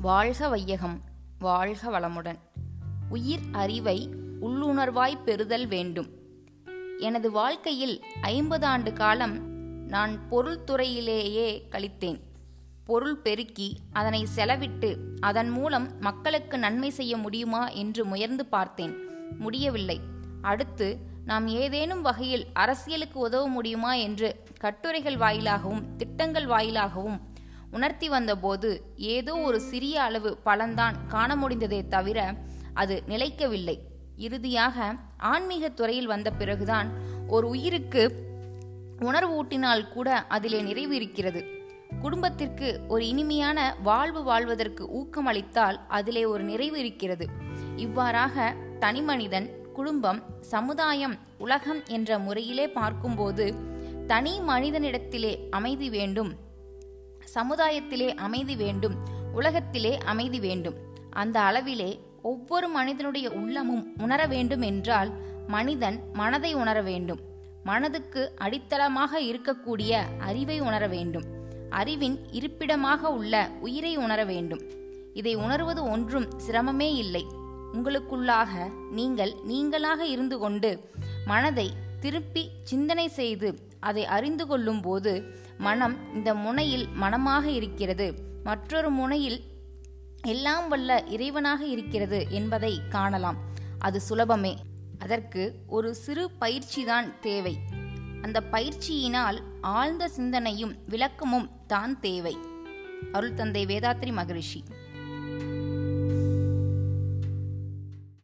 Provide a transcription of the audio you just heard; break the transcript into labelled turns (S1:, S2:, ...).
S1: வாழ்க வையகம் வாழ்க வளமுடன். உயிர் அறிவை உள்ளுணர்வாய் பெறுதல் வேண்டும். எனது வாழ்க்கையில் ஐம்பது ஆண்டு காலம் நான் பொருள் துறையிலேயே கழித்தேன். பொருள் பெருக்கி அதனை செலவிட்டு அதன் மூலம் மக்களுக்கு நன்மை செய்ய முடியுமா என்று முயர்ந்து பார்த்தேன். முடியவில்லை. அடுத்து நாம் ஏதேனும் வகையில் அரசியலுக்கு உதவ முடியுமா என்று கட்டுரைகள் வாயிலாகவும் திட்டங்கள் வாயிலாகவும் உணர்த்தி வந்தபோது ஏதோ ஒரு சிறிய அளவு பலன்தான் காண முடிந்ததே தவிர அது நிலைக்கவில்லை. இறுதியாக ஆன்மீக துறையில் வந்த பிறகுதான் ஒரு உயிருக்கு உணர்வு ஊட்டினால் கூட அதிலே நிறைவு இருக்கிறது. குடும்பத்திற்கு ஒரு இனிமையான வாழ்வு வாழ்வதற்கு ஊக்கம் அளித்தால் அதிலே ஒரு நிறைவு இருக்கிறது. இவ்வாறாக தனிமனிதன் குடும்பம் சமுதாயம் உலகம் என்ற முறையிலே பார்க்கும்போது தனி மனிதனிடத்திலே அமைதி வேண்டும். சமுதாயத்திலே அமைதி வேண்டும் உலகத்திலே அமைதி வேண்டும். அந்த அளவிலே ஒவ்வொரு மனிதனுடைய உள்ளமும் உணர வேண்டும் என்றால் மனிதன் மனதை உணர வேண்டும். மனதுக்கு அடித்தளமாக இருக்கக்கூடிய அறிவை உணர வேண்டும். அறிவின் இருப்பிடமாக உள்ள உயிரை உணர வேண்டும். இதை உணர்வது ஒன்றும் சிரமமே இல்லை. உங்களுக்குள்ளாக நீங்கள் நீங்களாக இருந்து கொண்டு மனதை திருப்பி சிந்தனை செய்து அதை அறிந்து கொள்ளும் போது மனம் இந்த முனையில் மனமாக இருக்கிறது. மற்றொரு முனையில் எல்லாம் வல்ல இறைவனாக இருக்கிறது என்பதை காணலாம். அது சுலபமே. அதற்கு ஒரு சிறு பயிற்சிதான் தேவை. அந்த பயிற்சியினால் ஆழ்ந்த சிந்தனையும் விளக்கமும் தான் தேவை. அருள் தந்தை வேதாத்ரி மகரிஷி.